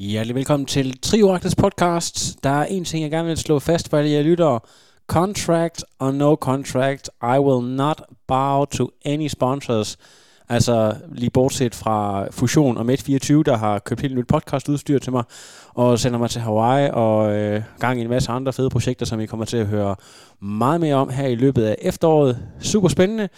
Hjertelig velkommen til Trioraklets podcast. Der er en ting, jeg gerne vil slå fast for alle jer lyttere. Contract or no contract, I will not bow to any sponsors. Altså lige bortset fra Fusion og Med24, der har købt helt nyt podcastudstyr til mig, og sender mig til Hawaii og øh, gang i en masse andre fede projekter, som I kommer til at høre meget mere om her i løbet af efteråret. Super spændende.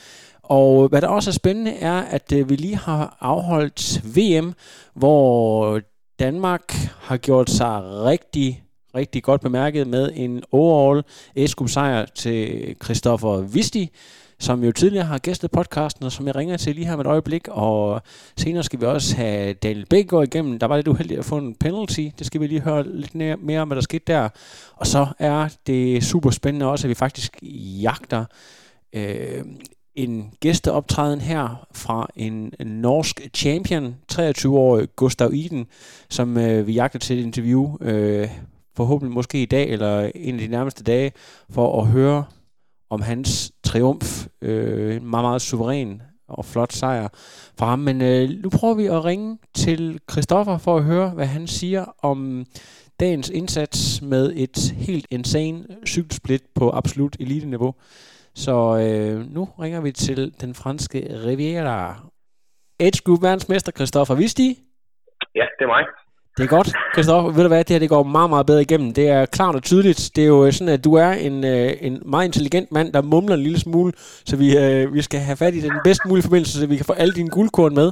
Og hvad der også er spændende er, at øh, vi lige har afholdt VM, hvor Danmark har gjort sig rigtig, rigtig godt bemærket med en overall a sejr til Christoffer Visti, som jo tidligere har gæstet podcasten, og som jeg ringer til lige her med et øjeblik, og senere skal vi også have Daniel Bækgaard igennem. Der var lidt uheldigt at få en penalty, det skal vi lige høre lidt mere om, hvad der skete der. Og så er det super spændende også, at vi faktisk jagter øh, en gæsteoptræden her fra en norsk champion, 23-årig Gustav Iden, som øh, vi jagter til et interview, øh, forhåbentlig måske i dag eller en af de nærmeste dage, for at høre om hans triumf. Øh, en meget, meget suveræn og flot sejr for ham. Men øh, nu prøver vi at ringe til Christoffer for at høre, hvad han siger om dagens indsats med et helt insane cykelsplit på absolut elite-niveau. Så øh, nu ringer vi til den franske Riviera. Age Group verdensmester Christoffer Visti. Ja, det er mig. Det er godt, Christoffer. Ved du hvad, det her det går meget, meget bedre igennem. Det er klart og tydeligt. Det er jo sådan, at du er en, øh, en meget intelligent mand, der mumler en lille smule, så vi, øh, vi skal have fat i den bedst mulige forbindelse, så vi kan få alle dine guldkorn med.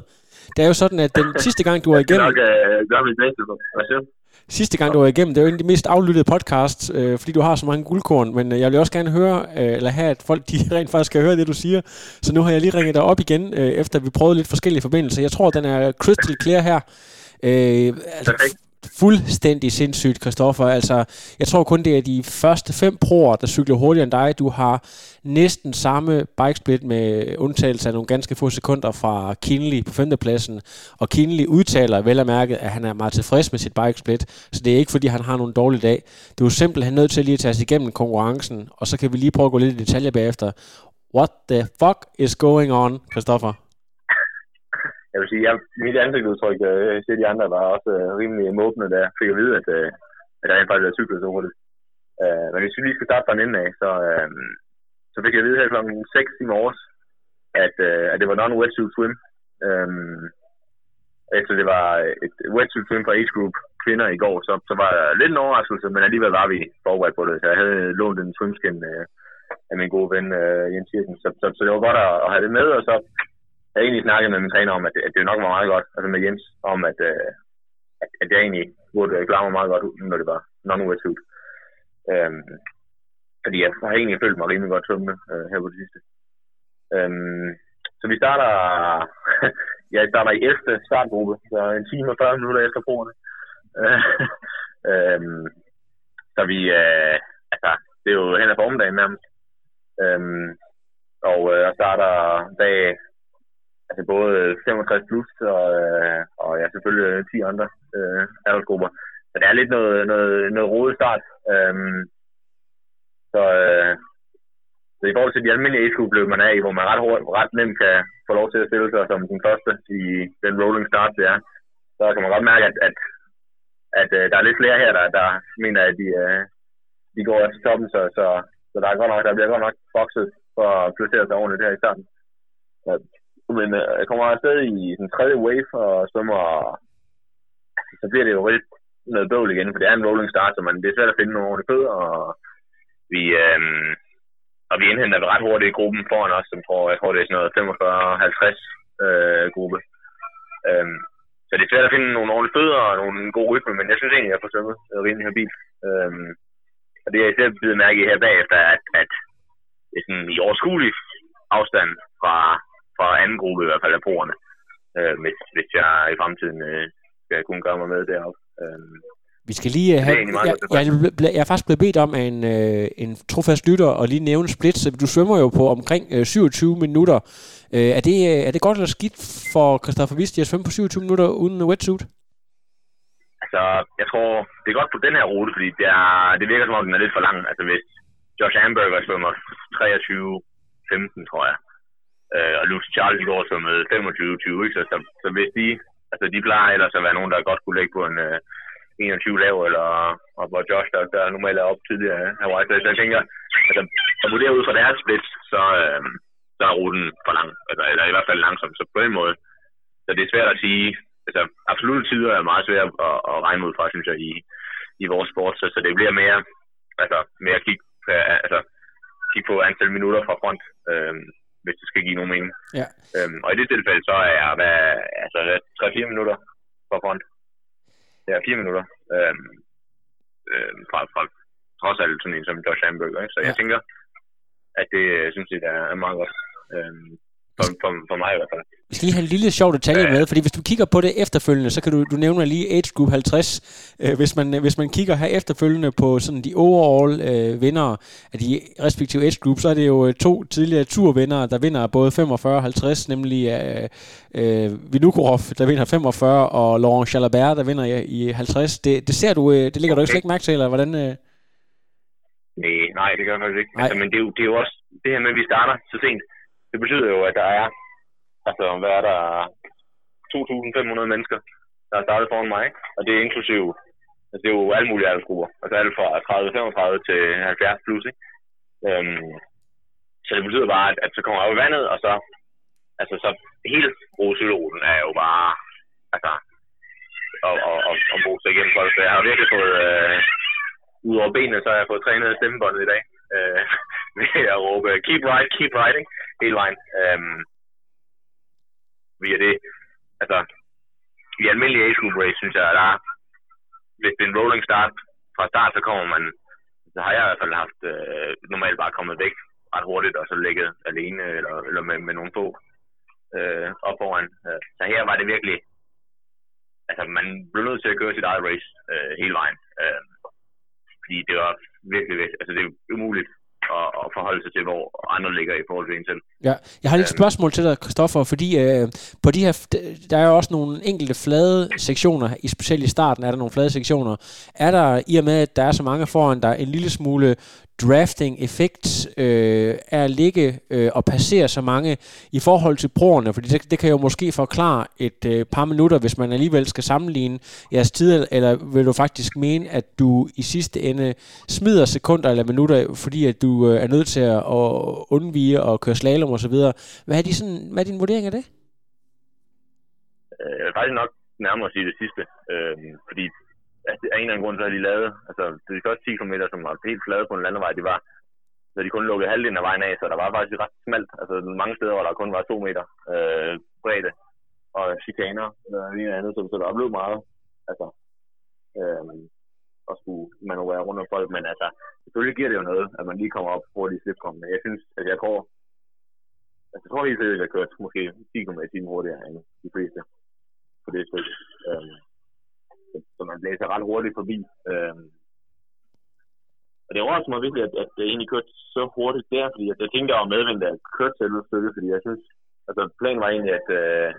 Det er jo sådan, at den sidste gang, du var igennem... Jeg skal nok øh, gøre mit bedste. Hvad siger sidste gang, du var igennem, det er jo en af de mest aflyttede podcasts, øh, fordi du har så mange guldkorn, men øh, jeg vil også gerne høre, øh, eller have, at folk de rent faktisk skal høre det, du siger. Så nu har jeg lige ringet dig op igen, øh, efter vi prøvede lidt forskellige forbindelser. Jeg tror, den er crystal clear her. Øh, altså, fuldstændig sindssygt, Kristoffer. Altså, jeg tror kun, det er de første fem proer, der cykler hurtigere end dig. Du har næsten samme bikesplit med undtagelse af nogle ganske få sekunder fra Kinley på femtepladsen. Og Kinley udtaler vel at mærke, at han er meget tilfreds med sit bikesplit. Så det er ikke, fordi han har nogen dårlig dag. Du er simpelthen nødt til lige at tage sig igennem konkurrencen, og så kan vi lige prøve at gå lidt i detaljer bagefter. What the fuck is going on, Christoffer? Jeg vil sige, jeg, mit ansigtsudtryk, øh, jeg ser de andre, var også øh, rimelig måbne, da jeg fik at vide, at, øh, at der rent faktisk er cyklet så hurtigt. Uh, men hvis vi lige skal starte fra en ende af, så, uh, så fik jeg at vide her kl. 6 i morges, at, uh, at det var non-wetsuit swim. Um, efter det var et wetsuit swim fra age group kvinder i går, så, så var der lidt en overraskelse, men alligevel var vi forberedt på det. Så jeg havde lånt en swimskin uh, af min gode ven uh, Jens Hirsen, så, så, så det var godt at, at have det med, og så jeg har egentlig snakket med min træner om, at, det, at det nok var meget godt, altså med Jens, om at, øh, at, at jeg egentlig burde øh, klare mig meget godt, når det var non-wetsuit. Øhm, fordi jeg har egentlig følt mig rimelig godt tømme øh, her på det sidste. Øhm, så vi starter, jeg starter i 11. startgruppe, så en time og 40 minutter efter porerne. øhm, så vi, øh, altså, det er jo hen ad formiddagen nærmest. Øhm, og øh, jeg starter dag altså både øh, 65 plus og, øh, og ja, selvfølgelig øh, 10 andre øh, aldersgrupper. Så det er lidt noget, noget, noget rodet start. Øhm, så, øh, så i forhold til de almindelige age man er i, hvor man ret, hurtigt, ret nemt kan få lov til at stille sig som den første i den rolling start, det er, så kan man godt mærke, at, at, at øh, der er lidt flere her, der, der mener, at de, øh, de går til toppen, så, så, så der, er godt nok, der bliver godt nok bokset for at placere sig ordentligt her i starten. Ja men øh, jeg kommer afsted i den tredje wave og så, må, så bliver det jo lidt noget bøvl igen, for det er en rolling start, så man, det er svært at finde nogle ordentlige fødder, og vi, øh, og vi indhenter ret hurtigt i gruppen foran os, som tror, jeg tror det er sådan noget 45-50 øh, gruppe. Øh, så det er svært at finde nogle ordentlige fødder og nogle gode rytme, men jeg synes egentlig, at jeg får svømmet rimelig habil. Øh, og det er især blevet mærke i her bagefter, at, at det er sådan i overskuelig afstand fra fra anden gruppe i hvert fald af porerne, øh, hvis, hvis jeg i fremtiden øh, skal kunne gøre mig med deroppe. Øh. Vi skal lige er have... Jeg, jeg, jeg, jeg er faktisk blevet bedt om af en, øh, en trofast lytter og lige nævne split, så du svømmer jo på omkring øh, 27 minutter. Øh, er, det, øh, er det godt eller skidt for Christoffer Visti at svømme på 27 minutter uden wetsuit? Altså, jeg tror, det er godt på den her rute, fordi det, er, det virker som om, den er lidt for lang. Altså, hvis Josh Amberger svømmer 23-15, tror jeg, øh, og Lucy Charles går går svømmede 25-20, ikke? Så, så, så hvis de, altså de plejer ellers at være nogen, der godt kunne ligge på en øh, 21 lav, eller og hvor Josh, der, der normalt er op tidligere øh, af så, Så jeg tænker, altså, at vurdere ud fra deres split, så, øh, så er ruten for lang, altså, eller i hvert fald langsom, så på den måde. Så det er svært at sige, altså absolutte tider er meget svært at, at regne ud fra, synes jeg, i, i vores sport, så, så det bliver mere, altså mere at kigge, altså, kigge på antal minutter fra front, øh, hvis det skal give nogen mening. Ja. Øhm, og i det tilfælde, så er jeg, hvad, altså 3-4 minutter fra front. Ja, 4 minutter. Øhm, øhm, fra, fra trods alt sådan en som Josh Amberger, ikke? Så jeg Ja. tænker, at det øh, synes jeg er, er meget godt. Øhm, for, for, for mig i hvert fald. Vi skal lige have en lille sjov detalje Ja. med, fordi hvis du kigger på det efterfølgende, så kan du, du nævne lige age group 50. Øh, hvis, man, hvis man kigger her efterfølgende på sådan de overall øh, vindere af de respektive age group, så er det jo øh, to tidligere turvindere, der vinder både 45 og 50, nemlig øh, øh, Vinukorov, der vinder 45, og Laurent Jalabert, der vinder i, i 50. Det, det ser du, øh, det ligger du ikke slet ikke mærke til, eller hvordan? Øh? Nej, nej, det gør jeg faktisk ikke. Nej. Altså, men det er, jo, det er jo også det her med, at vi starter så sent. Det betyder jo, at der er, altså hvad er der, 2.500 mennesker, der har startet foran mig. Og det er inklusiv, altså det er jo alle mulige aldersgrupper. Altså alt fra 30-35 til 70 plus, ikke? Øhm, så det betyder bare, at, at så kommer jeg over vandet, og så, altså så hele roselruten er jo bare, altså, og, og, og, og mose igennem folk. Så jeg har virkelig fået, øh, ud over benene, så har jeg fået trænet stemmebåndet i dag. Øh, ved at råbe, keep right, keep riding, hele vejen. Øhm, via det, altså, i almindelige age group race, synes jeg, at der er, hvis det er en rolling start, fra start, så kommer man, så har jeg i hvert fald haft, øh, normalt bare kommet væk ret hurtigt, og så ligget alene, eller, eller med, med nogle få øh, op foran. Øh, så her var det virkelig, altså man blev nødt til at køre sit eget race øh, hele vejen. Øh, fordi det var virkelig, virkelig, altså det er umuligt at, at forholde sig til, hvor andre ligger i forhold til en selv. Ja, jeg har lige et Øhm. spørgsmål til dig, Christoffer, fordi øh, på de her, der er jo også nogle enkelte flade sektioner, i specielt i starten er der nogle flade sektioner. Er der, i og med at der er så mange foran, der er en lille smule drafting-effekt øh, er at ligge øh, og passere så mange i forhold til broerne, fordi det, det kan jo måske forklare et øh, par minutter, hvis man alligevel skal sammenligne jeres tid, eller vil du faktisk mene, at du i sidste ende smider sekunder eller minutter, fordi at du øh, er nødt til at, at undvige og køre slalom osv. Hvad er, de sådan, hvad er din vurdering af det? Øh, jeg vil faktisk nok nærmere at sige det sidste, øh, fordi altså, af en eller anden grund, så har de lavet, altså det er også 10 km, som var helt flade på en landevej, de var, så de kun lukkede halvdelen af vejen af, så der var faktisk ret smalt, altså mange steder, hvor der kun var 2 meter øh, bredde, og chikaner, eller en eller andet, så, så der blev meget, altså, øh, at skulle manøvrere rundt om folk, men altså, selvfølgelig giver det jo noget, at man lige kommer op hurtigt i slipkom, men jeg synes, at jeg går, altså, jeg tror helt sikkert, at jeg kørte måske 10 km i timen hurtigere end de fleste på det stykke. Øh, så, så man blæser ret hurtigt forbi. Øhm, og det overrasker mig virkelig, at, at det egentlig kørte så hurtigt der, fordi jeg, jeg tænkte, jeg var medvendt, at jeg kørte selve stykket, fordi jeg synes, altså planen var egentlig, at, øh,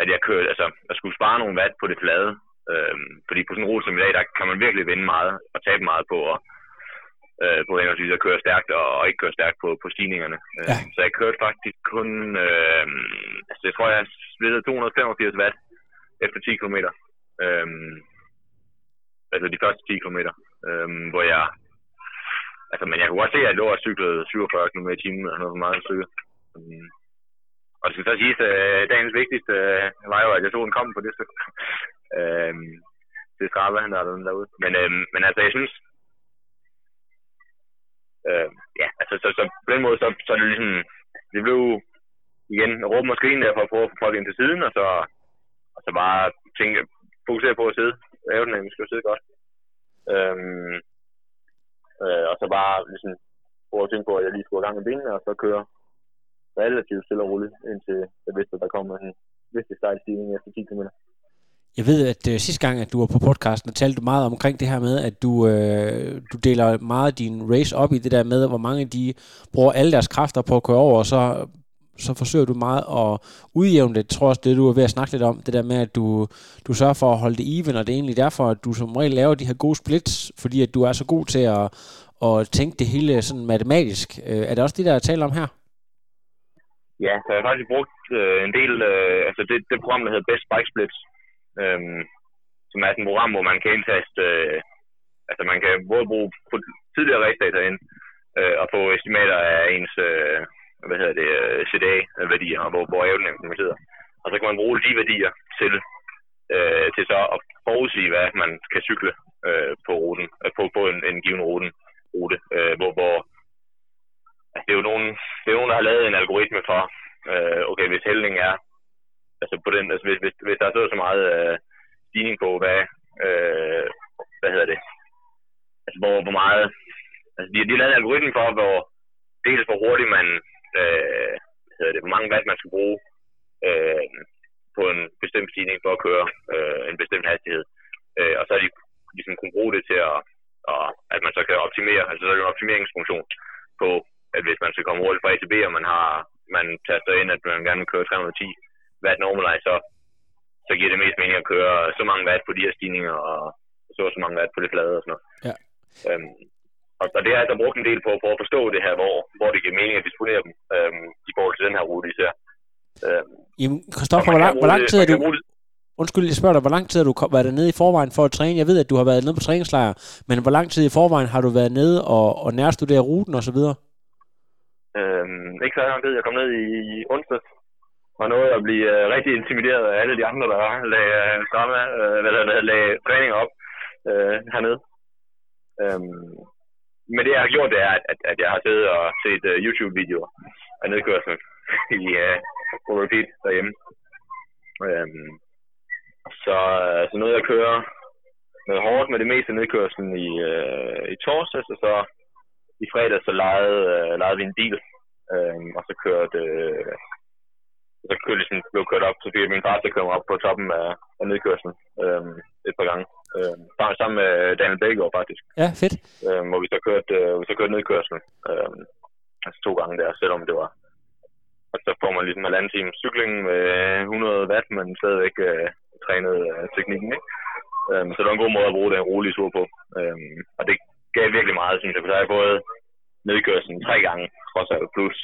at jeg kørte, altså, jeg skulle spare nogle watt på det flade. Øhm, fordi på sådan en rute som i dag, der kan man virkelig vinde meget og tabe meget på at, øh, på henholdsvis at køre stærkt og, og ikke køre stærkt på, på stigningerne. Ja. Øh, så jeg kørte faktisk kun, øh, altså jeg tror, jeg splittede 285 watt efter 10 km. Øhm, altså de første 10 km. Øhm, hvor jeg, altså men jeg kunne godt se, at jeg lå og cyklede 47 km i timen eller noget for meget stykke. Øhm, og det skal så siges, at øh, dagens vigtigste øh, var jo, at jeg tog en kom på det stykke. øhm, det skraber han der er den derude. Men, øhm, men altså, jeg synes, øh, ja, altså, så, så på den måde, så, så er det ligesom, det blev igen råbe og skrigen der for at prøve at få folk ind til siden, og så, og så bare tænke, fokusere på at sidde. Aerodynamisk skal sidde godt. Øhm, øh, og så bare ligesom prøve at tænke på, at jeg lige skulle have gang i benene, og så køre relativt stille og roligt, indtil jeg vidste, at der kom en vist stejl stigning efter 10 km. Jeg ved, at øh, sidste gang, at du var på podcasten, talte du meget omkring det her med, at du, øh, du deler meget din race op i det der med, hvor mange de bruger alle deres kræfter på at køre over, og så, så forsøger du meget at udjævne det. trods tror også, det du er ved at snakke lidt om, det der med, at du, du sørger for at holde det even, og det er egentlig derfor, at du som regel laver de her gode splits, fordi at du er så god til at, at tænke det hele sådan matematisk. Øh, er det også det, der er tale om her? Ja, så jeg har faktisk brugt øh, en del, øh, altså det, det program, der hedder Best Bike Splits, øh, som er et program, hvor man kan indtaste, øh, altså man kan både bruge tidligere race ind, øh, og få estimater af ens, øh, hvad hedder det, øh, CDA-værdier, øh, og hvor, hvor evnen sidder. Og så kan man bruge de værdier til, øh, til så at forudsige, hvad man kan cykle øh, på ruten, øh, på, på en, en given rute, rute øh, hvor, hvor det er jo nogen, det er nogen, der har lavet en algoritme for, øh, okay, hvis hældning er, altså på den, altså hvis, hvis, hvis der er så, så meget øh, stigning på, hvad, øh, hvad hedder det, altså hvor, hvor meget, altså de, de har lavet en algoritme for, hvor dels hvor hurtigt man, øh, hvad hedder det, hvor mange watt man skal bruge øh, på en bestemt stigning for at køre øh, en bestemt hastighed. Øh, og så har de ligesom kunne bruge det til at, og, at man så kan optimere, altså så er det en optimeringsfunktion på at hvis man skal komme hurtigt fra A til B, og man har man taster ind, at man gerne vil køre 310 watt normalize, så, så giver det mest mening at køre så mange watt på de her stigninger, og så så mange watt på det flade og sådan noget. Ja. Øhm, og, og det har jeg altså brugt en del på, for at forstå det her, hvor, hvor det giver mening at disponere dem øhm, i forhold til den her rute især. Øhm, Jamen, Christoffer, hvor, lang, hvor lang tid er du... Undskyld, jeg spørger dig, hvor lang tid har du været nede i forvejen for at træne? Jeg ved, at du har været nede på træningslejr, men hvor lang tid i forvejen har du været nede og, og nærstudere ruten og så videre? Øhm, ikke så lang tid. Jeg kom ned i, i onsdag og nåede at blive uh, rigtig intimideret af alle de andre, der lagde, uh, drama, uh, eller, lagde træning op uh, hernede. Øhm, men det, jeg har gjort, det er, at, at jeg har siddet og set uh, YouTube-videoer af nedkørslen i, uh, på repeat derhjemme. Øhm, så, øh, så nu jeg kører med noget hårdt med det meste nedkørslen i, uh, i torsdags, og så i fredag så lejede, øh, lejede vi en bil, øh, og så kørte, øh, så kørte ligesom, blev kørt op, så fik min far til at køre op på toppen af, af nedkørslen øh, et par gange. Øh, sammen med Daniel Bækgaard faktisk. Ja, fedt. Øh, hvor vi så kørte, øh, vi så kørte nedkørslen. Øh, altså to gange der, selvom det var og så får man ligesom en halvanden time cykling med 100 watt, men stadigvæk øh, trænet øh, teknikken. Ikke? Øhm, så det var en god måde at bruge den rolige tur på. Øhm, og det gav virkelig meget, synes jeg, for der er både nedkørslen tre gange, trods alt, plus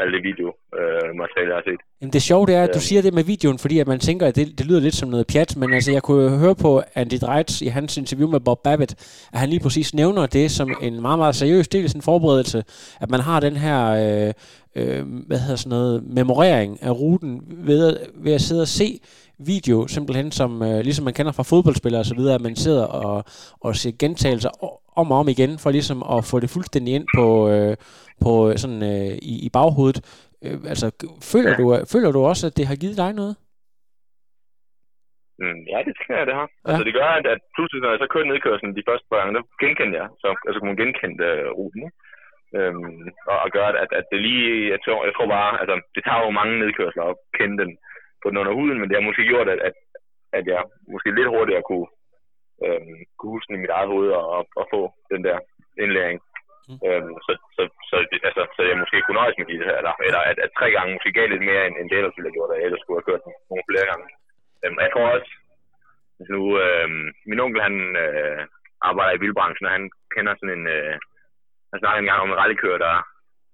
alle det video øh, materiale, jeg har set. Jamen det sjove det er, at du siger det med videoen, fordi at man tænker, at det, det lyder lidt som noget pjat, men altså jeg kunne høre på Andy Dreitz i hans interview med Bob Babbitt, at han lige præcis nævner det som en meget, meget seriøs del af sin forberedelse, at man har den her, øh, øh, hvad hedder sådan noget, memorering af ruten ved, ved at sidde og se video, simpelthen som, øh, ligesom man kender fra fodboldspillere og så videre, at man sidder og, og ser gentagelser om og om igen, for ligesom at få det fuldstændig ind på, øh, på sådan, øh, i, i baghovedet. Øh, altså, føler, ja. du, føler du også, at det har givet dig noget? Mm, ja, det tænker jeg, det har. Ja. Altså, det gør, at, at pludselig, når jeg så kørte nedkørslen de første par gange, der genkendte jeg, så altså, kunne man genkende uh, ruten? Øhm, og, og gøre, at, at det lige, jeg tror, jeg tror bare, altså, det tager jo mange nedkørsler at kende den på den under huden, men det har måske gjort, at, at, at jeg måske lidt hurtigere kunne, øhm, kunne huske den i mit eget hoved og, og, og få den der indlæring. Mm. Øhm, så, så, så, altså, så jeg måske kunne nøjes med de her, eller, eller at, at, tre gange måske gav lidt mere, end, end det ellers ville have gjort, at jeg ellers skulle have kørt nogle flere gange. Øhm, jeg tror også, nu, øhm, min onkel han øh, arbejder i bilbranchen, og han kender sådan en, øh, han snakker en gang om en rallykører, der,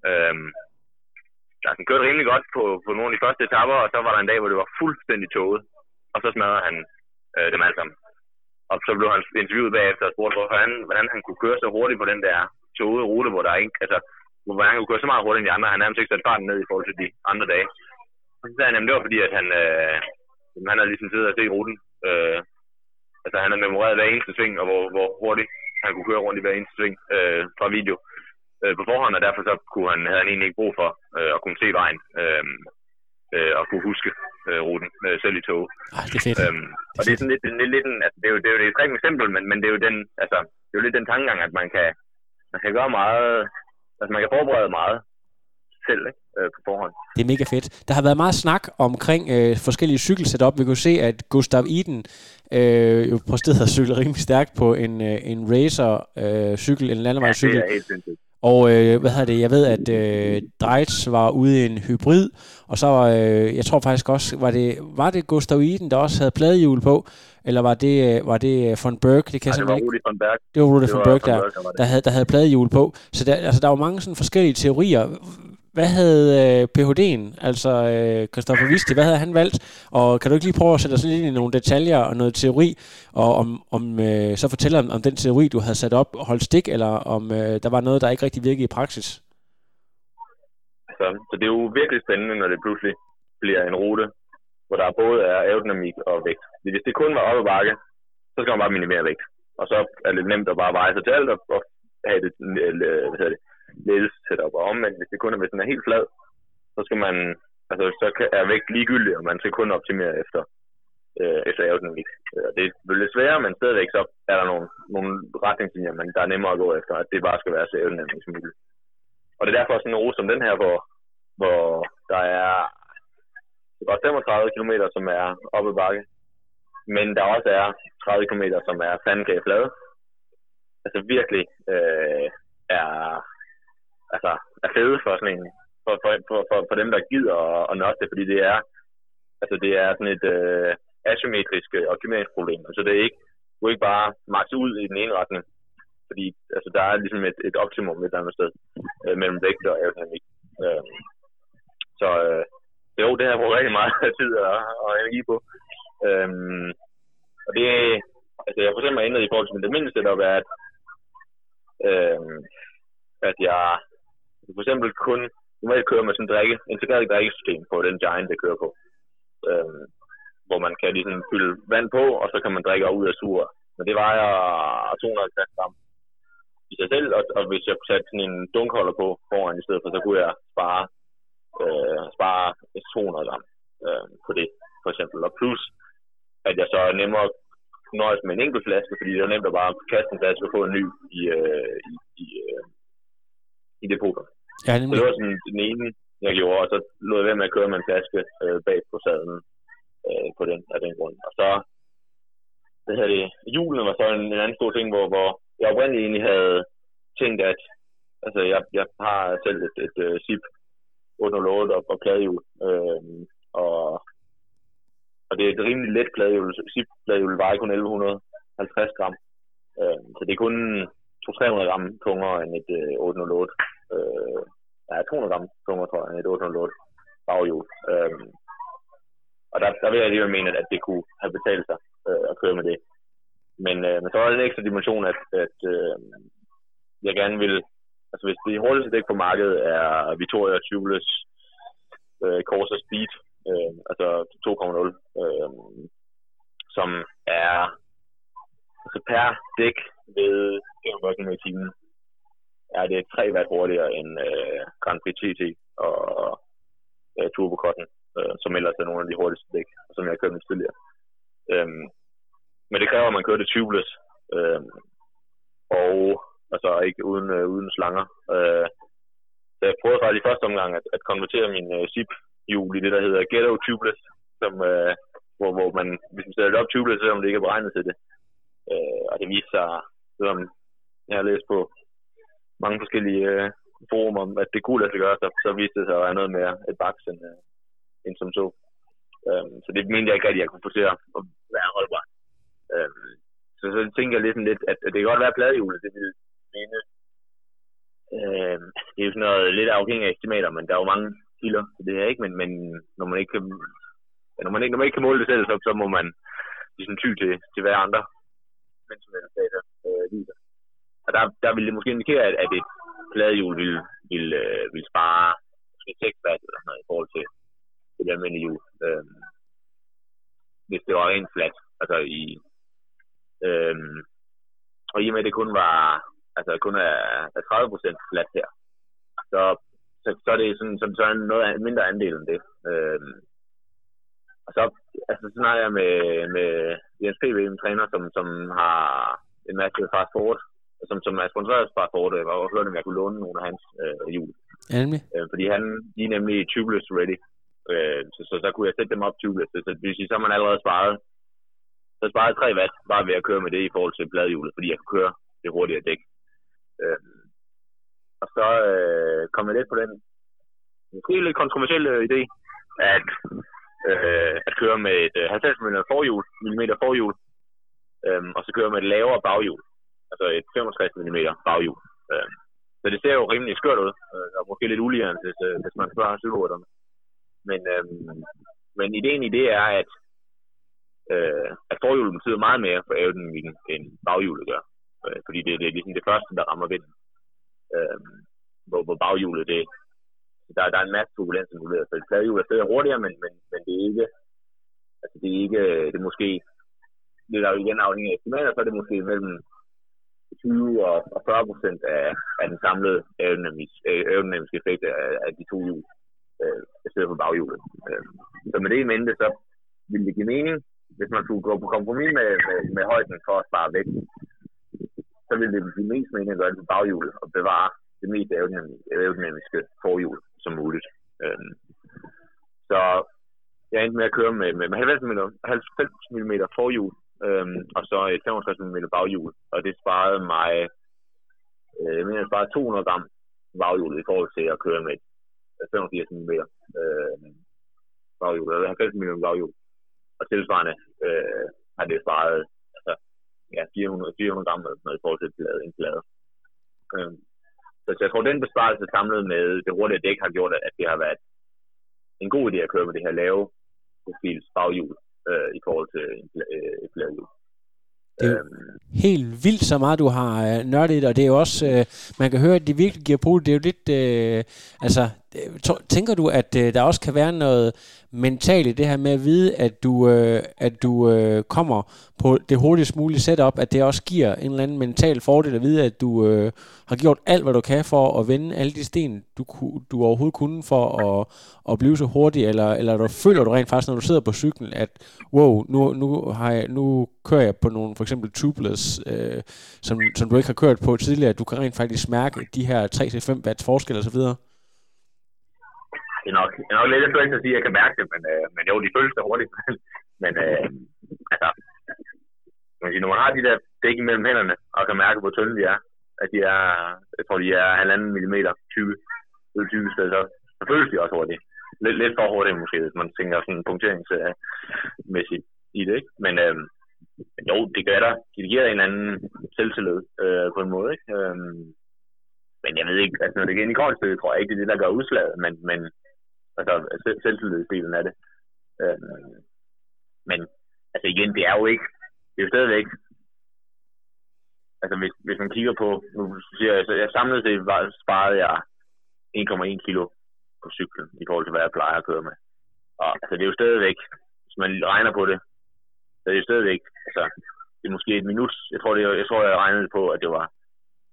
øh, ja, han kørte rimelig godt på, på nogle af de første etapper, og så var der en dag, hvor det var fuldstændig tåget, og så smadrede han øh, dem alle sammen. Og så blev han interviewet bagefter og spurgte, han, hvordan han kunne køre så hurtigt på den der tågede rute, hvor der ikke, altså, hvor han kunne køre så meget hurtigt end de andre. Han nærmest ikke sat farten ned i forhold til de andre dage. Og så sagde han, at det var fordi, at han, øh, han havde ligesom siddet og set ruten. Øh, altså han havde memoreret hver eneste sving, og hvor, hvor hurtigt han kunne køre rundt i hver eneste sving øh, fra video øh, på forhånd, og derfor så kunne han, havde han egentlig ikke brug for øh, at kunne se vejen øh, øh, og kunne huske øh, ruten øh, selv i tog. Ej, det er fedt. Øhm, og det er sådan lidt, lidt, lidt en, altså, det er jo, det er jo et ekstremt eksempel, men, men det er jo den, altså, det er jo lidt den tankegang, at man kan, man kan gøre meget, altså man kan forberede meget, selv ikke? Øh, på forhånd. Det er mega fedt. Der har været meget snak omkring øh, forskellige cykelsetup. Vi kunne se, at Gustav Iden øh, jo præsterede at cykle rimelig stærkt på en, øh, en racer-cykel, øh, en landevejscykel. Ja, det er helt sindssygt. Og øh, hvad hedder det, jeg ved, at øh, Dreitz var ude i en hybrid, og så var, øh, jeg tror faktisk også, var det, var det Gustav Iden, der også havde pladehjul på, eller var det, øh, var det øh, von Berg? Det, kan ja, det var Rudi von Berg. Det var Rudi von Berg, der, der, havde, der havde pladehjul på. Så der, altså, der var mange sådan forskellige teorier. Hvad havde øh, PHD'en, altså øh, Christoffer Visti, hvad havde han valgt? Og kan du ikke lige prøve at sætte os lidt ind i nogle detaljer og noget teori, og om, om øh, så fortælle om, om den teori, du havde sat op holdt stik, eller om øh, der var noget, der ikke rigtig virkede i praksis? Så, så det er jo virkelig spændende, når det pludselig bliver en rute, hvor der både er aerodynamik og vægt. Hvis det kun var op ad bakke, så skal man bare minimere vægt. Og så er det nemt at bare veje sig til alt og, og have det, eller, hvad hedder det ledelse setup. Og omvendt, hvis det kun er, hvis den er helt flad, så skal man, altså så er vægt ligegyldig, og man skal kun optimere efter, øh, efter aerodynamik. Øh, det er lidt sværere, men stadigvæk så er der nogle, nogle retningslinjer, men der er nemmere at gå efter, at det bare skal være så aerodynamisk som muligt. Og det er derfor sådan en rute som den her, hvor, hvor der er det er 35 km, som er oppe i bakke, men der også er 30 km, som er fandkage flade. Altså virkelig øh, er altså, er fede for sådan en, for, for, for, for, for dem, der gider at, at nørde det, fordi det er, altså det er sådan et øh, asymmetrisk øh, optimeringsproblem. Altså det er ikke, du er ikke bare makse ud i den ene retning, fordi altså, der er ligesom et, et optimum et eller andet sted øh, mellem vægt og aerodynamik. Øh, så øh, jo, det har jeg brugt rigtig meget tid og, og energi på. Øh, og det, altså jeg har for eksempel ændret i forhold til min mindste setup, er, at, øh, at jeg for eksempel kun normalt kører med sådan en drikke, integreret drikkesystem på den Giant, det kører på. Øhm, hvor man kan ligesom fylde vand på, og så kan man drikke ud af sur. Men det vejer 250 gram i sig selv, og, og hvis jeg satte sådan en dunkholder på foran i stedet for, så kunne jeg spare, øh, spare 200 gram øh, på det, for eksempel. Og plus, at jeg så nemmere nøjes med en enkelt flaske, fordi det er nemt at bare kaste en flaske og få en ny i, øh, i, i, øh, i depotet. Ja, så det var sådan den ene, jeg gjorde, og så lod jeg være med at køre med en flaske øh, bag på sadlen øh, på den, af den grund. Og så, det her det, julen var så en, en anden stor ting, hvor, hvor jeg oprindeligt egentlig havde tænkt, at altså, jeg, jeg har selv et, et, et uh, SIP 808 og, og pladehjul, øh, og, og det er et rimelig let pladehjul. SIP pladehjul vejer kun 1150 gram, øh, så det er kun 200-300 gram tungere end et øh, 808 øh, ja, 200 gram tungere, tror jeg, end et 808 baghjul. Øh, og der, der vil jeg alligevel mene, at det kunne have betalt sig øh, at køre med det. Men, øh, men så er det en ekstra dimension, at, at øh, jeg gerne vil, altså hvis det hurtigste dæk på markedet er Vittoria Tubeless øh, Corsa Speed, øh, altså 2.0, øh, som er altså per dæk ved 45 km i timen, er det 3 watt hurtigere end øh, Grand Prix TT og øh, Turbo Cotton, øh, som ellers er nogle af de hurtigste dæk, som jeg har kørt med tidligere. Øhm, men det kræver, at man kører det tubeless, øh, og altså ikke uden, øh, uden slanger. Øh, så jeg prøvede faktisk i første omgang at, at konvertere min øh, zip-hjul i det, der hedder Ghetto Tubeless, som, øh, hvor, hvor man, hvis man sætter det op tubeless, selvom det ikke er beregnet til det. Øh, og det viser sig, selvom jeg har læst på mange forskellige øh, forum om, at det kunne lade sig gøre, så, så viste det sig at være noget mere et baks end, øh, end som så. Øhm, så det mente jeg ikke rigtig, at jeg kunne få til at være holdbar. Øhm, så, så tænker jeg lidt, lidt at, at det kan godt være pladehjulet, det vil mene. Øhm, det er jo sådan noget lidt afhængigt af estimater, men der er jo mange kilder til det her, ikke? Men, men når man ikke kan, når man ikke, når man ikke kan måle det selv, så, så må man ligesom ty til, til hver andre mensomhedsdata øh, der, der ville det måske indikere, at, at et pladehjul ville, ville, øh, ville spare måske 6 watt eller sådan noget i forhold til det almindelige hjul. Øh, hvis det var rent flat. Altså i, øh, og i og med, at det kun var, altså kun er, er 30% flat her, så, så, så er det sådan, så, så er noget mindre andel end det. Øh, og så, altså, så snakker jeg med, med Jens P.V., en træner, som, som har en masse fast forward som, som er sponsoreret fra Ford, og hørte, om jeg kunne låne nogle af hans øh, hjul. Endelig. Øh, fordi han, de er nemlig tubeless ready. Øh, så, så, så kunne jeg sætte dem op tubeless. Så, så det vil sige, så har man allerede sparet så sparet 3 watt bare ved at køre med det i forhold til bladhjulet, fordi jeg kan køre det hurtigere dæk. Øh, og så øh, kom jeg lidt på den måske lidt kontroversielle idé, at, øh, at køre med et øh, 50 mm forhjul, millimeter forhjul, øh, og så køre med et lavere baghjul, altså et 65 mm baghjul. Øh, så det ser jo rimelig skørt ud, øh, og måske lidt uligere, hvis, øh, hvis man spørger cykelrytterne. Men, øh, men ideen i det er, at, øh, at forhjulet betyder meget mere for aerodynamikken, end baghjulet gør. Øh, fordi det, det er ligesom det første, der rammer vinden. Øh, hvor, hvor baghjulet, det, der, der er en masse turbulens involveret. Så et fladhjul er stadig hurtigere, men, men, men det er ikke, altså det er ikke, det er måske, det er jo igen afhængig af estimater, så er det måske mellem 20 og, og 40 procent af, af den samlede øh, aerodynamiske effekt af, af de to hjul, øh, stedet for baghjulet. Øh, så med det i mente, så ville det give mening, hvis man skulle gå på kompromis med, med, med højden for at spare vægt, så ville det give mest mening at gøre det på baghjulet og bevare det mest aerodynamiske forhjul som muligt. Øhm, så jeg endte med at køre med, med 90 mm, 90 mm forhjul, øhm, og så et 65 mm baghjul, og det sparede mig, øh, jeg mener, jeg sparede 200 gram baghjul i forhold til at køre med øh, 85 mm øh, baghjul, eller 90 mm baghjul. Og tilsvarende øh, har det sparet altså, ja, 400, 400 gram noget i forhold til en plade. Øhm, så, jeg tror, den besparelse samlet med det hurtige dæk har gjort, at det har været en god idé at køre med det her lave profils baghjul øh, i forhold til øh, et flerhjul. Det er øhm. helt vildt så meget, du har øh, nørdet, og det er jo også, øh, man kan høre, at det virkelig giver på det. er jo lidt, øh, altså, Øh, tænker du, at øh, der også kan være noget mentalt i det her med at vide, at du, øh, at du øh, kommer på det hurtigst mulige setup, at det også giver en eller anden mental fordel at vide, at du øh, har gjort alt, hvad du kan for at vende alle de sten, du, du overhovedet kunne for at, at blive så hurtig, eller, eller du føler du rent faktisk, når du sidder på cyklen, at wow, nu, nu, har jeg, nu kører jeg på nogle for eksempel tubeless, øh, som, som du ikke har kørt på tidligere, at du kan rent faktisk mærke de her 3-5 watts forskel osv.? Det er nok, det er nok lidt svært at sige, at jeg kan mærke det, men, øh, men jo, de føles det hurtigt. men øh, altså, man sige, når man har de der dæk mellem hænderne, og kan mærke, hvor tynde de er, at de er, jeg tror, de er halvanden millimeter tykke, 20 steder, så, så føles de også hurtigt. Lidt, lidt for hurtigt måske, hvis man tænker sådan punkteringsmæssigt i det, ikke? Men øh, jo, det gør der. Det giver en eller anden selvtillid øh, på en måde, ikke? Øh, men jeg ved ikke, altså når det går ind i kortstykket, tror jeg ikke, det er det, der gør udslaget, men, men altså selvtillidsdelen af det. Øh, men altså igen, det er jo ikke, det er jo stadigvæk, altså hvis, hvis man kigger på, nu siger jeg, så jeg samlede set var, sparede jeg 1,1 kilo på cyklen i forhold til, hvad jeg plejer at køre med. Og altså det er jo stadigvæk, hvis man regner på det, så er det jo stadigvæk, altså det er måske et minut, jeg tror, det, jeg tror, jeg regnede på, at det var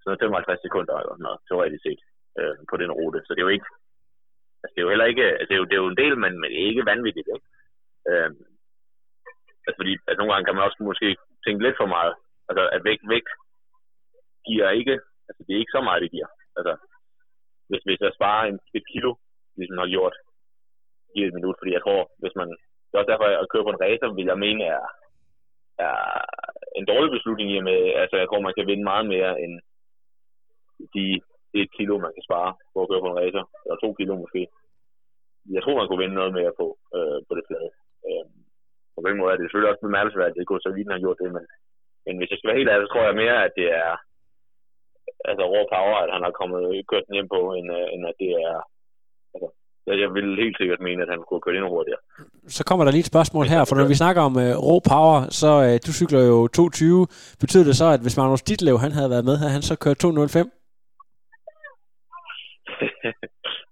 sådan 55 sekunder eller noget, teoretisk set, øh, på den rute. Så det er jo ikke, Altså, det er jo heller ikke, altså, det, er jo, det er jo en del, men, men ikke vanvittigt, ikke? Øhm, altså, fordi altså, nogle gange kan man også måske tænke lidt for meget. Altså, at væk, væk giver ikke, altså, det er ikke så meget, det giver. Altså, hvis, hvis jeg sparer en, et kilo, ligesom har gjort, i et minut, fordi jeg tror, hvis man, det er også derfor, at køre på en racer, vil jeg mene, er, er en dårlig beslutning i med, altså jeg tror, man kan vinde meget mere end de et kilo, man kan spare på at køre på en racer, eller to kilo måske. Jeg tror, man kunne vinde noget mere på, øh, på det flade. Øh, på den måde er det selvfølgelig også bemærkelsesværdigt, at det går så vidt, har gjort det, men, men hvis jeg skal være helt ærlig, så tror jeg mere, at det er altså raw power, at han har kommet kørt den hjem på, end, øh, end at det er altså, jeg vil helt sikkert mene, at han kunne køre endnu hurtigere. Så kommer der lige et spørgsmål her, for når vi snakker om uh, raw power, så uh, du cykler jo 220. Betyder det så, at hvis Magnus Ditlev han havde været med, havde han så kørt 205?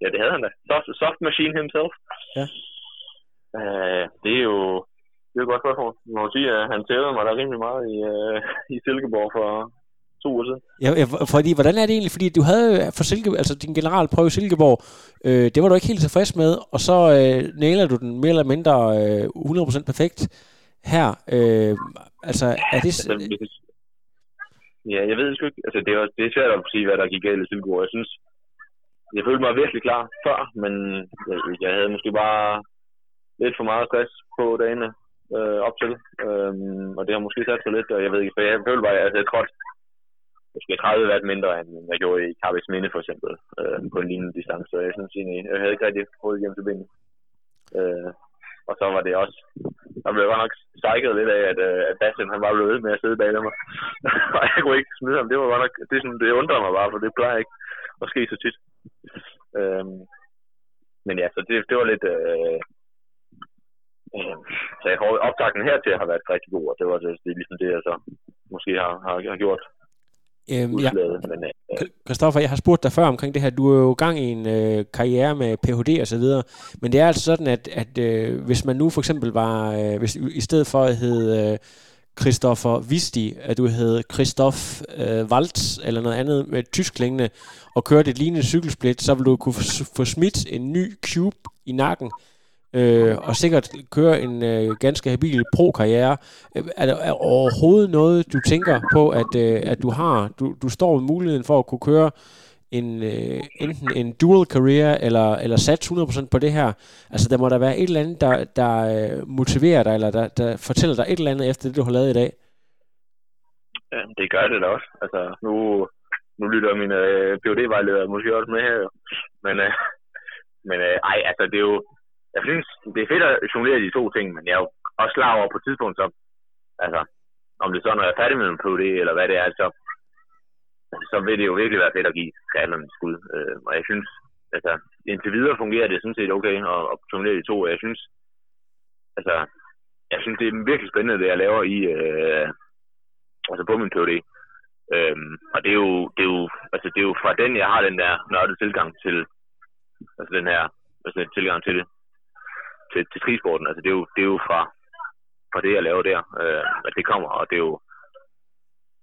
Ja, det havde han da. Soft, soft machine himself. Ja. Uh, det er jo det er et godt spørgsmål. Man må sige, at han tævede mig der rimelig meget i, uh, i Silkeborg for to uger siden. Ja, ja, fordi hvordan er det egentlig? Fordi du havde for Silke, altså din generalprøve i Silkeborg, øh, det var du ikke helt tilfreds med, og så øh, nailer du den mere eller mindre øh, 100% perfekt her. Øh, altså, er det... Altså, ja, jeg ved sgu ikke. Altså, det er, det er svært at sige, hvad der gik galt i Silkeborg. Jeg synes, jeg følte mig virkelig klar før, men jeg, jeg havde måske bare lidt for meget stress på dagene øh, op til. Øhm, og det har måske sat sig lidt, og jeg ved ikke, for jeg følte bare, altså, at jeg trådte måske 30 watt mindre, end jeg gjorde i Carvis Minde for eksempel, øh, på en lignende distance. Så jeg synes egentlig, jeg havde ikke rigtig fået hjem til benet. Øh, og så var det også, der blev godt nok stejket lidt af, at, øh, at Bastian han var blevet ved med at sidde bag mig. og jeg kunne ikke smide ham. Det var godt nok, det, sådan, det undrer mig bare, for det plejer ikke at ske så tit. Øh, men ja, så det, det var lidt... Øh, øh, så jeg tror, optakten hertil har været rigtig god, og det var det, det er ligesom det, jeg så måske har, har, har gjort Øhm, ja. Men, øh, Christoffer, jeg har spurgt dig før omkring det her. Du er jo gang i en øh, karriere med Ph.D. og så videre. Men det er altså sådan, at, at øh, hvis man nu for eksempel var, øh, hvis, i stedet for at hedde øh, Christoffer Visti, at du hed Christoph øh, Waltz eller noget andet med tyskklingende, og kørte et lignende cykelsplit, så ville du kunne få smidt en ny cube i nakken, øh, og sikkert køre en øh, ganske habil pro-karriere. Øh, er der er overhovedet noget, du tænker på, at, øh, at du har? Du, du står med muligheden for at kunne køre en, øh, enten en dual career, eller, eller sat 100% på det her. Altså, der må der være et eller andet, der, der øh, motiverer dig, eller der, der fortæller dig et eller andet efter det, du har lavet i dag. Ja, det gør det da også. Altså, nu, nu lytter mine øh, PhD-vejledere måske også med her. Men, øh, men øh, ej, altså, det er jo... Jeg synes, det er fedt at jonglere de to ting, men jeg er jo også klar over på et tidspunkt, så... Altså, om det så, når jeg er færdig med min PhD, eller hvad det er, så, så vil det jo virkelig være fedt at give triathlon et skud. Øh, og jeg synes, altså, indtil videre fungerer det sådan set okay at, at turnere de to. Jeg synes, altså, jeg synes, det er virkelig spændende, det jeg laver i, øh, altså på min PhD. Øhm, og det er, jo, det, er jo, altså det er jo fra den, jeg har den der nørdede tilgang til, altså den her altså tilgang til, det, til, til trisporten. Altså det er jo, det er jo fra, fra det, jeg laver der, øh, at det kommer, og det er jo,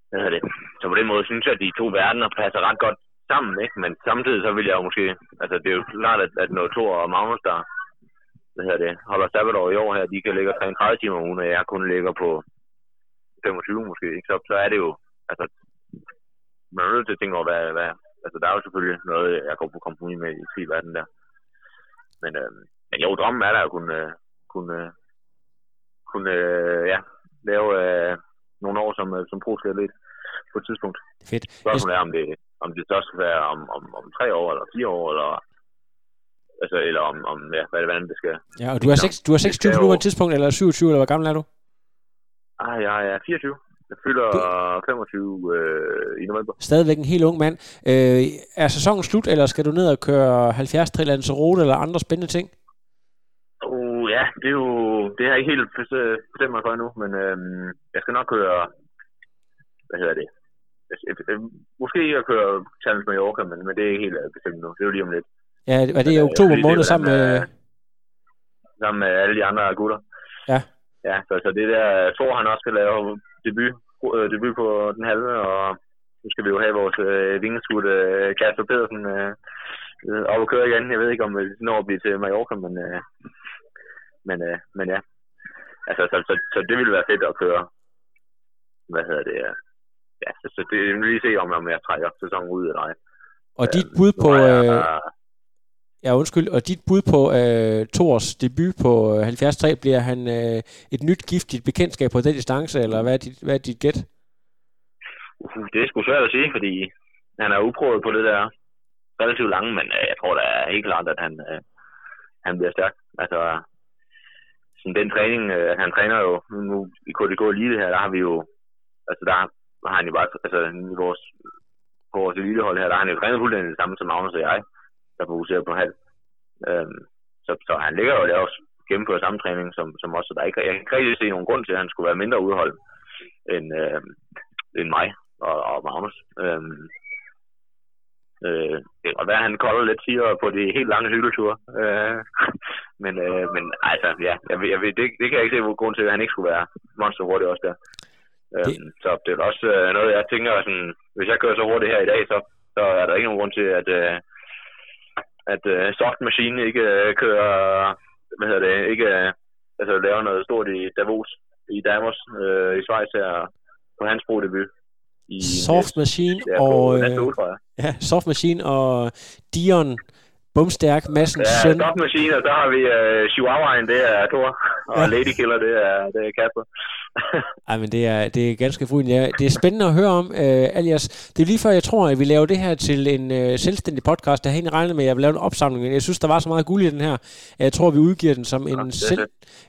hvad hedder det, så på den måde synes jeg, at de to verdener passer ret godt sammen, ikke? Men samtidig så vil jeg jo måske, altså det er jo klart, at, at når Thor og Magnus, der, hvad hedder det, holder sabbatår i år her, de kan ligge og 30 timer om ugen, og jeg kun ligger på 25 måske, ikke? Så, så er det jo, altså, man er nødt til at tænke over, hvad, hvad, altså der er jo selvfølgelig noget, jeg går på kompromis med i triverden der. Men, øh, men jo, drømmen er der at kunne, øh, kunne, øh, kunne øh, ja, lave øh, nogle år som, øh, som pro lidt på et tidspunkt. Fedt. Spørgsmålet er, om det, om det så skal være om, om, om tre år, eller fire år, eller, altså, eller om, om ja, hvad, hvordan det skal. Ja, og du er, 6, du er 26 på nuværende tidspunkt, eller 27, eller hvor gammel er du? Ah, jeg er 24. Jeg fylder 25 øh, i november. Stadigvæk en helt ung mand. Øh, er sæsonen slut, eller skal du ned og køre 70 til Lanzarote eller andre spændende ting? Ja, det er jo, det har jeg ikke helt bes- bestemt mig for endnu, men øhm, jeg skal nok køre, hvad hedder det, jeg, måske ikke at køre Challenge Mallorca, men, men det er ikke helt øh, bestemt nu. Det er jo lige om lidt. Ja, var det i øh, oktober er måned sammen med... øh, Sammen med alle de andre gutter. Ja. Ja, så, så det der, jeg tror han også skal lave debut, øh, debut på den halve, og nu skal vi jo have vores øh, vingeskud øh, Kasper Pedersen øh, øh, op og køre igen. Jeg ved ikke, om vi når at blive til Mallorca, men, øh, men, øh, men ja. Altså, så, så, så, det ville være fedt at køre, hvad hedder det, øh, ja, så, så det vil lige se, om, om jeg trækker sæsonen ud eller ej. Og dit bud Nu på... Øh, ja, undskyld. Og dit bud på øh, Thors debut på øh, 73, bliver han øh, et nyt giftigt bekendtskab på den distance, eller hvad er dit, hvad er dit gæt? Uh, det er sgu svært at sige, fordi han er uprøvet på det der relativt lange, men øh, jeg tror da helt klart, at han, øh, han bliver stærk. Altså, den træning, øh, han træner jo nu i KDK Elite her, der har vi jo, altså der har han jo bare, altså i vores, på vores elitehold her, der har han jo trænet fuldstændig det samme som Magnus og jeg, der fokuserer på halv. Øhm, så, så han ligger jo der også gennemfører samme træning som, som os, så der er ikke, jeg kan ikke rigtig se nogen grund til, at han skulle være mindre udholdt end, øh, end mig og, og Magnus. Øhm, øh, det kan godt være, at han kolder lidt tiger på de helt lange cykelture. Øh, men, øh, men altså, ja, jeg, jeg det, det kan jeg ikke se nogen grund til, at han ikke skulle være monster hurtigt også der. Øhm, så det er også øh, noget, jeg tænker, sådan, hvis jeg kører så hurtigt her i dag, så, så er der ikke nogen grund til, at, øh, at øh, soft machine ikke øh, kører, hvad hedder det, ikke øh, altså laver noget stort i Davos, i Davos, øh, i Schweiz her, på hans debut. I Soft Machine og... Øh, jeg. ja, Soft Machine og Dion Bumstærk Madsens Ja, søn. Machine, og så har vi uh, Chihuahuaen, det er Thor, og Ja. Lady Killer, det er, det er Kasper. Ej, men det er, det er ganske fruen. Ja, det er spændende at høre om, øh, alias. Det er lige før, jeg tror, at vi laver det her til en øh, selvstændig podcast. Jeg har egentlig regnet med, at jeg vil lave en opsamling, men jeg synes, der var så meget guld i den her. Jeg tror, vi udgiver den som en, er selv,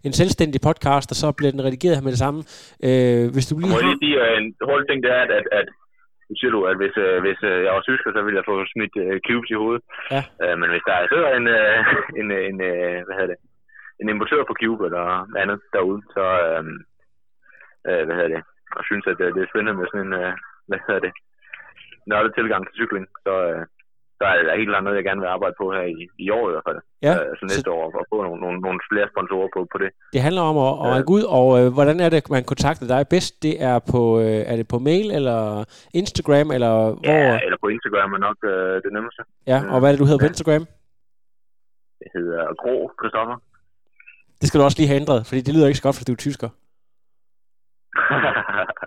en selvstændig podcast, og så bliver den redigeret her med det samme. Øh, hvis du lige har... lige sige, øh, en hurtig ting, det er, at, at, at nu siger du, at hvis, øh, hvis øh, jeg var tysker, så ville jeg få smidt øh, cubes i hovedet. Ja. Øh, men hvis der sidder en, øh, en, øh, en, øh, hvad hedder det, en importør på Cube eller andet derude, så øh, øh, hvad hedder det, og synes, at øh, det er spændende med sådan en, øh, hvad hedder det, nørdet tilgang til cykling, så, øh, så er der helt andet, jeg gerne vil arbejde på her i, i år i hvert fald. Ja, Øh, så næste år, og få nogle, nogle, nogle flere sponsorer på, på det. Det handler om at, at Ja. række ud, og øh, hvordan er det, man kontakter dig bedst? Det er på, øh, er det på mail, eller Instagram, eller hvor? Ja, eller på Instagram er nok øh, det nemmeste. Ja, og hvad er det, du hedder på Ja. Instagram? Det hedder Grå Christoffer. Det skal du også lige have ændret, fordi det lyder ikke så godt, fordi du er tysker.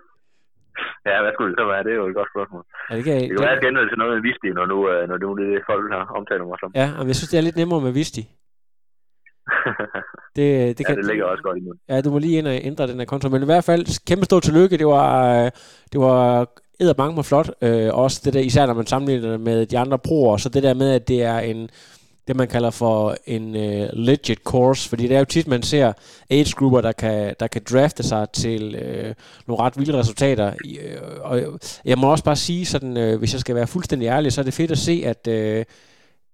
ja, hvad skulle det så være? Det er jo et godt spørgsmål. Er det ikke, Det kan være, at jeg det til noget med Visti, når nu, øh, når nu det er det, folk har omtalt mig som. Ja, men jeg synes, det er lidt nemmere med Visti. Det, det, ja, kan, det ligger også godt i munden. Ja, du må lige ind og ændre den her konto. Men i hvert fald, kæmpe stor tillykke. Det var, øh, det var edderbange med flot. Øh, også det der, især når man sammenligner det med de andre proer. Så det der med, at det er en, det man kalder for en uh, legit course. Fordi det er jo tit, man ser age-grupper, der kan, der kan drafte sig til øh, nogle ret vilde resultater. I, øh, og jeg må også bare sige, sådan, øh, hvis jeg skal være fuldstændig ærlig, så er det fedt at se, at øh,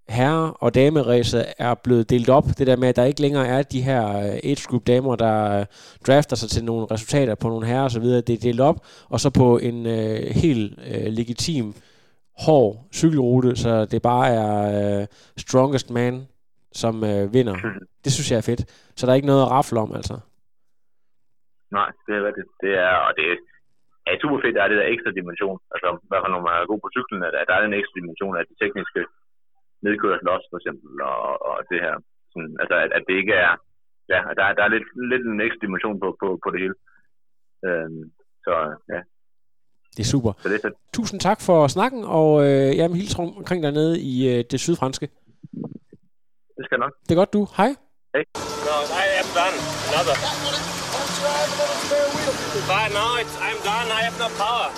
herre- og dameræset er blevet delt op. Det der med, at der ikke længere er de her øh, age group damer, der drafter sig til nogle resultater på nogle herrer og så videre. Det er delt op, og så på en øh, helt øh, legitim, hård cykelrute, så det bare er øh, strongest man, som øh, vinder. Det synes jeg er fedt. Så der er ikke noget at rafle om, altså. Nej, det er rigtigt. Det er, og det er super fedt, at der er det der ekstra dimension. Altså, i hvert fald når man er god på cyklen, at der er den ekstra dimension af det tekniske nedkørsel også, for eksempel, og, og det her. Sådan, altså, at, at det ikke er... Ja, der, er- der er lidt, lidt en ekstra dimension på, på, på det hele. Øhm, så ja, Det er super. så det er fedt. Tusind tak for snakken, og øh, jamen, hils omkring dernede i øh, det sydfranske. Det skal nok. Det er godt, du. Hej. No, I am done. Another. But no, it's, I'm done. I have no power.